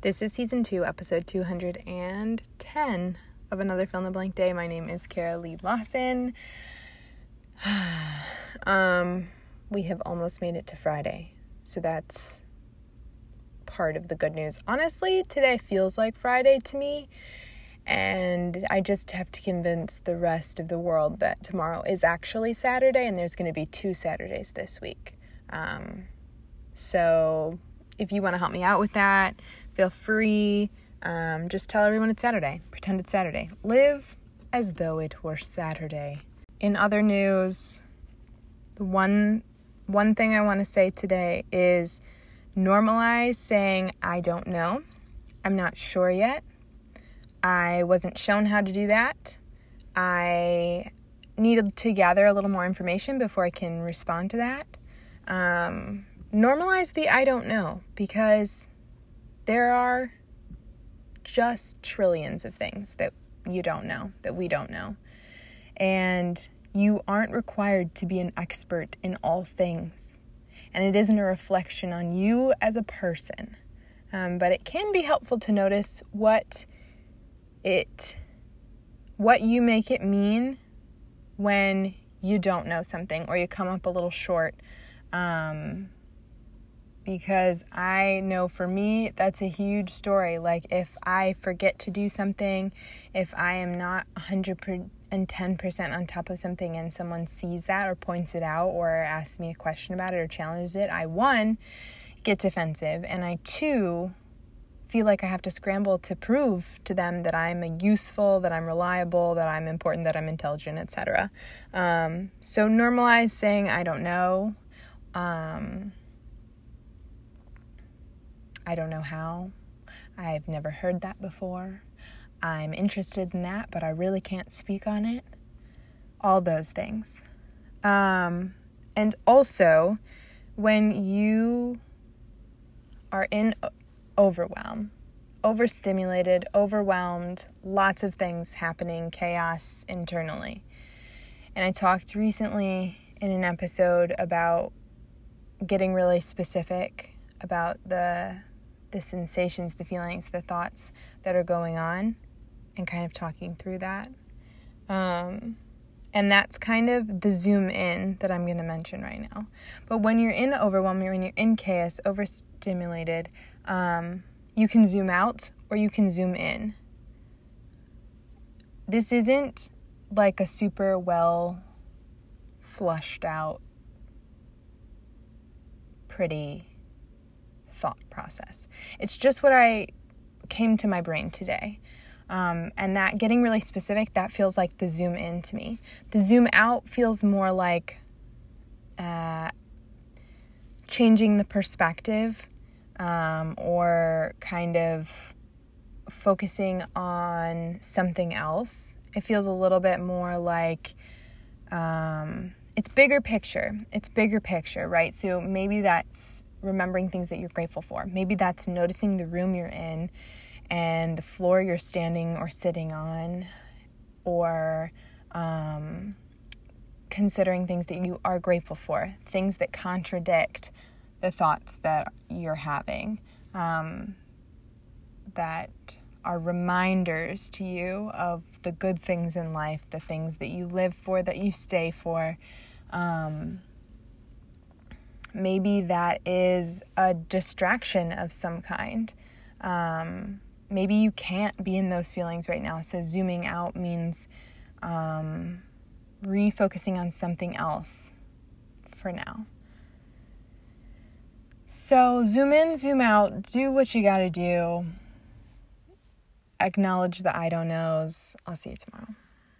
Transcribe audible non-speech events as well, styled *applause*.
This is season two, episode 210 of Another Fill in the Blank Day. My name is Kara Lee Lawson. *sighs* um, we have almost made it to Friday, so that's part of the good news. Honestly, today feels like Friday to me, and I just have to convince the rest of the world that tomorrow is actually Saturday, and there's going to be two Saturdays this week. Um, so if you want to help me out with that, feel free. Um, just tell everyone it's Saturday. Pretend it's Saturday. Live as though it were Saturday. In other news, the one one thing I want to say today is normalize saying I don't know. I'm not sure yet. I wasn't shown how to do that. I needed to gather a little more information before I can respond to that. Um, normalize the I don't know because there are just trillions of things that you don't know, that we don't know. And you aren't required to be an expert in all things. And it isn't a reflection on you as a person. Um, but it can be helpful to notice what it what you make it mean when you don't know something or you come up a little short um, because I know for me that's a huge story. Like if I forget to do something, if I am not 110% on top of something and someone sees that or points it out or asks me a question about it or challenges it, I one get defensive and I two feel like I have to scramble to prove to them that I'm useful, that I'm reliable, that I'm important, that I'm intelligent, etc. Um, so normalize saying I don't know. Um, I don't know how. I've never heard that before. I'm interested in that, but I really can't speak on it. All those things. Um, and also, when you are in overwhelm, overstimulated, overwhelmed, lots of things happening, chaos internally. And I talked recently in an episode about getting really specific about the the sensations, the feelings, the thoughts that are going on, and kind of talking through that. Um, and that's kind of the zoom in that I'm going to mention right now. But when you're in overwhelm, when you're in chaos, overstimulated, um, you can zoom out or you can zoom in. This isn't like a super well flushed out, pretty thought process. It's just what I came to my brain today. Um, and that getting really specific, that feels like the zoom in to me. The zoom out feels more like uh, changing the perspective um, or kind of focusing on something else. It feels a little bit more like um, it's bigger picture. It's bigger picture, right? So maybe that's remembering things that you're grateful for. Maybe that's noticing the room you're in and the floor you're standing or sitting on, or um, considering things that you are grateful for, things that contradict the thoughts that you're having, um, that are reminders to you of the good things in life, the things that you live for, that you stay for. Um, maybe that is a distraction of some kind. Um, maybe you can't be in those feelings right now. So, zooming out means um, refocusing on something else for now. So, zoom in, zoom out, do what you gotta do. Acknowledge the I don't knows. I'll see you tomorrow.